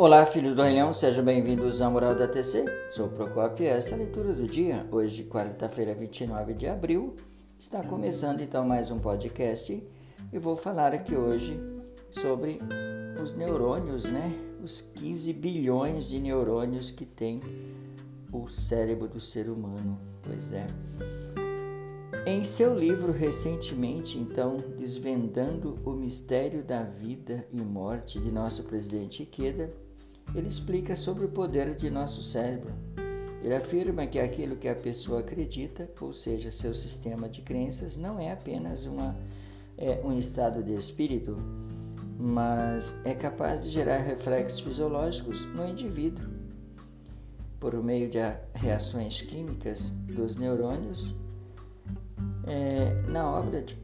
Olá, filhos do Leão, sejam bem-vindos à Moral da TC. Sou o Procopio e essa é a leitura do dia. Hoje, quarta-feira, 29 de abril, está começando então mais um podcast e vou falar aqui hoje sobre os neurônios, né? Os 15 bilhões de neurônios que tem o cérebro do ser humano. Pois é. Em seu livro recentemente, então, Desvendando o Mistério da Vida e Morte de nosso presidente Ikeda, ele explica sobre o poder de nosso cérebro. Ele afirma que aquilo que a pessoa acredita, ou seja, seu sistema de crenças, não é apenas uma, é, um estado de espírito, mas é capaz de gerar reflexos fisiológicos no indivíduo. Por meio de reações químicas dos neurônios, é, na, obra de,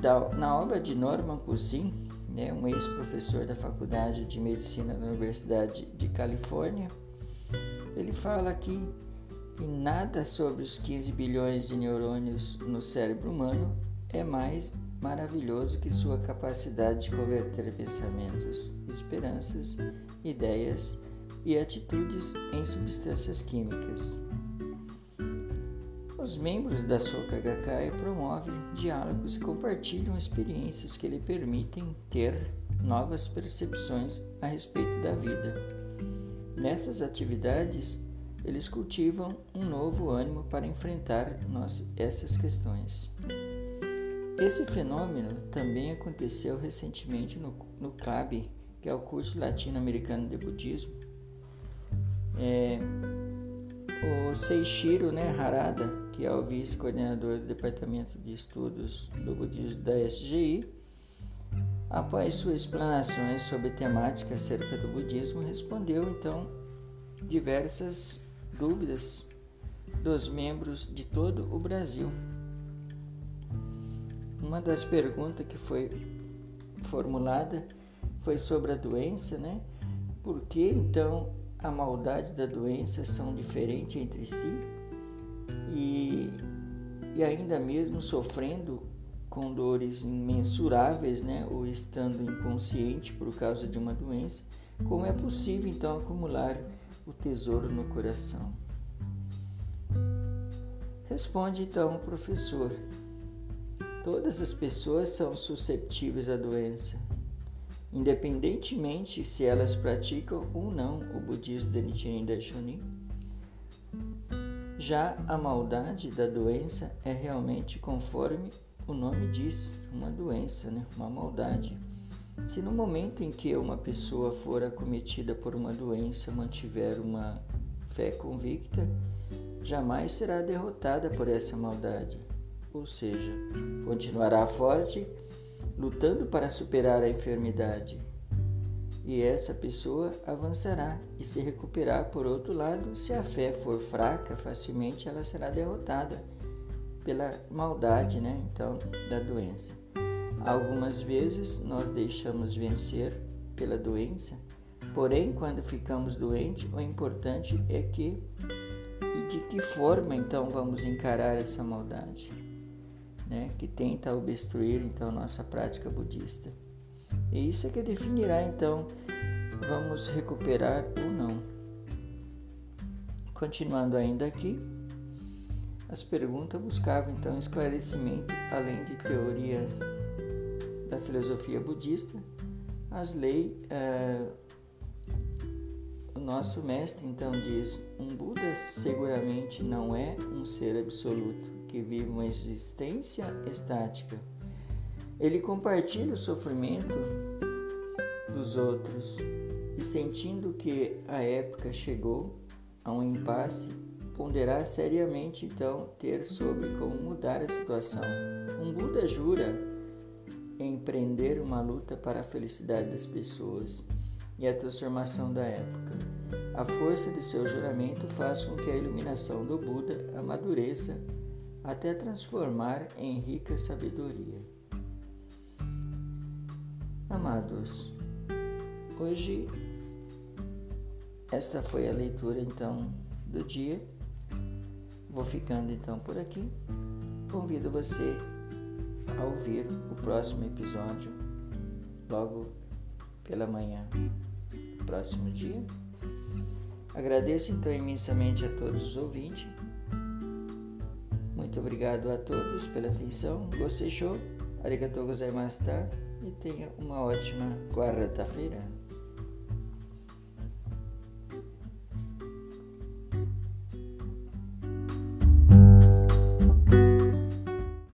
da, na obra de Norman Cousin, né, um ex-professor da Faculdade de Medicina da Universidade de Califórnia, ele fala aqui que nada sobre os 15 bilhões de neurônios no cérebro humano é mais maravilhoso que sua capacidade de converter pensamentos, esperanças, ideias e atitudes em substâncias químicas. Os membros da Soka promovem diálogos e compartilham experiências que lhe permitem ter novas percepções a respeito da vida. Nessas atividades, eles cultivam um novo ânimo para enfrentar essas questões. Esse fenômeno também aconteceu recentemente no, no CLAB, que é o curso latino-americano de budismo. É, o Seishiro né, Harada, que é o vice-coordenador do Departamento de Estudos do Budismo da SGI, após suas explanações sobre temática acerca do budismo, respondeu então diversas dúvidas dos membros de todo o Brasil. Uma das perguntas que foi formulada foi sobre a doença, né? Por que então a maldade da doença são diferentes entre si e, e ainda mesmo sofrendo com dores imensuráveis, né, ou estando inconsciente por causa de uma doença, como é possível então acumular o tesouro no coração? Responde então o professor: Todas as pessoas são susceptíveis à doença independentemente se elas praticam ou não o budismo de Nichiren Daishonin. Já a maldade da doença é realmente conforme o nome diz, uma doença, né? uma maldade. Se no momento em que uma pessoa for acometida por uma doença mantiver uma fé convicta, jamais será derrotada por essa maldade, ou seja, continuará forte lutando para superar a enfermidade. E essa pessoa avançará e se recuperar. Por outro lado, se a fé for fraca, facilmente ela será derrotada pela maldade, né? Então, da doença. Algumas vezes nós deixamos vencer pela doença, porém, quando ficamos doentes, o importante é que e de que forma então vamos encarar essa maldade né, que tenta obstruir então nossa prática budista. E isso é que definirá então vamos recuperar ou não. Continuando ainda aqui, as perguntas buscavam então esclarecimento além de teoria da filosofia budista, as leis. Eh, o nosso mestre então diz: um Buda seguramente não é um ser absoluto que vive uma existência estática. Ele compartilha o sofrimento dos outros e, sentindo que a época chegou a um impasse, ponderar seriamente então ter sobre como mudar a situação. Um Buda jura empreender uma luta para a felicidade das pessoas e a transformação da época. A força de seu juramento faz com que a iluminação do Buda amadureça até transformar em rica sabedoria. Amados, hoje esta foi a leitura então do dia. Vou ficando então por aqui. Convido você a ouvir o próximo episódio logo pela manhã. Próximo dia. Agradeço então imensamente a todos os ouvintes. Muito obrigado a todos pela atenção. Gostei show. Arigatou gozaimashita e tenha uma ótima quarta-feira.